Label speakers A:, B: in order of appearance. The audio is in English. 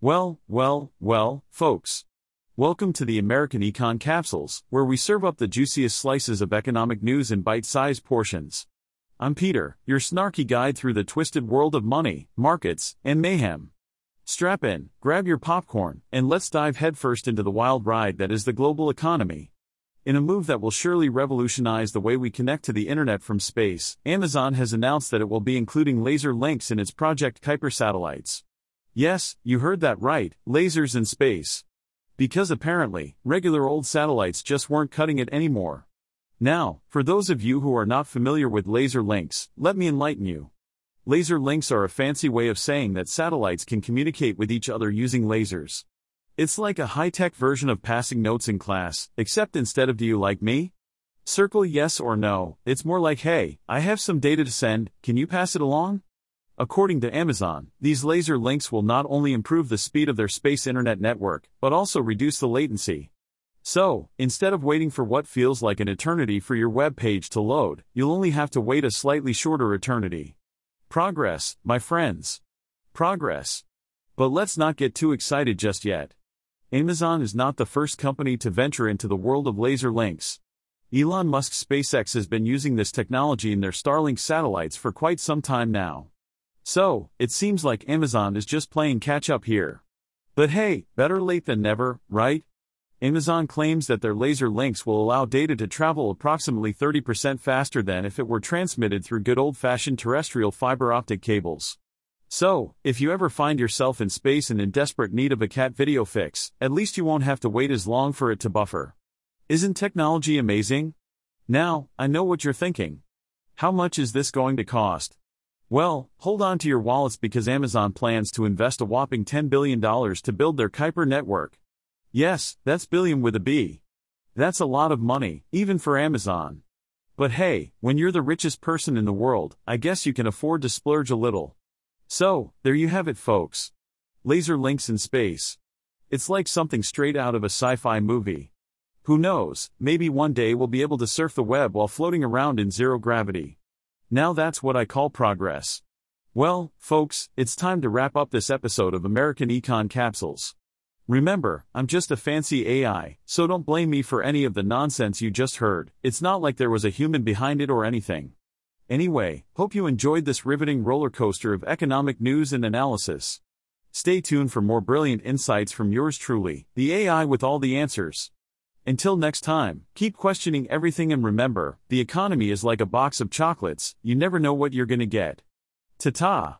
A: Well, well, well, folks. Welcome to the American Econ Capsules, where we serve up the juiciest slices of economic news in bite sized portions. I'm Peter, your snarky guide through the twisted world of money, markets, and mayhem. Strap in, grab your popcorn, and let's dive headfirst into the wild ride that is the global economy. In a move that will surely revolutionize the way we connect to the internet from space, Amazon has announced that it will be including laser links in its Project Kuiper satellites. Yes, you heard that right, lasers in space. Because apparently, regular old satellites just weren't cutting it anymore. Now, for those of you who are not familiar with laser links, let me enlighten you. Laser links are a fancy way of saying that satellites can communicate with each other using lasers. It's like a high tech version of passing notes in class, except instead of do you like me? Circle yes or no, it's more like hey, I have some data to send, can you pass it along? According to Amazon, these laser links will not only improve the speed of their space internet network, but also reduce the latency. So, instead of waiting for what feels like an eternity for your web page to load, you'll only have to wait a slightly shorter eternity. Progress, my friends. Progress. But let's not get too excited just yet. Amazon is not the first company to venture into the world of laser links. Elon Musk's SpaceX has been using this technology in their Starlink satellites for quite some time now. So, it seems like Amazon is just playing catch up here. But hey, better late than never, right? Amazon claims that their laser links will allow data to travel approximately 30% faster than if it were transmitted through good old fashioned terrestrial fiber optic cables. So, if you ever find yourself in space and in desperate need of a cat video fix, at least you won't have to wait as long for it to buffer. Isn't technology amazing? Now, I know what you're thinking. How much is this going to cost? Well, hold on to your wallets because Amazon plans to invest a whopping $10 billion to build their Kuiper network. Yes, that's billion with a B. That's a lot of money, even for Amazon. But hey, when you're the richest person in the world, I guess you can afford to splurge a little. So, there you have it, folks. Laser links in space. It's like something straight out of a sci fi movie. Who knows, maybe one day we'll be able to surf the web while floating around in zero gravity. Now that's what I call progress. Well, folks, it's time to wrap up this episode of American Econ Capsules. Remember, I'm just a fancy AI, so don't blame me for any of the nonsense you just heard, it's not like there was a human behind it or anything. Anyway, hope you enjoyed this riveting roller coaster of economic news and analysis. Stay tuned for more brilliant insights from yours truly, the AI with all the answers. Until next time, keep questioning everything and remember, the economy is like a box of chocolates, you never know what you're gonna get. Ta ta!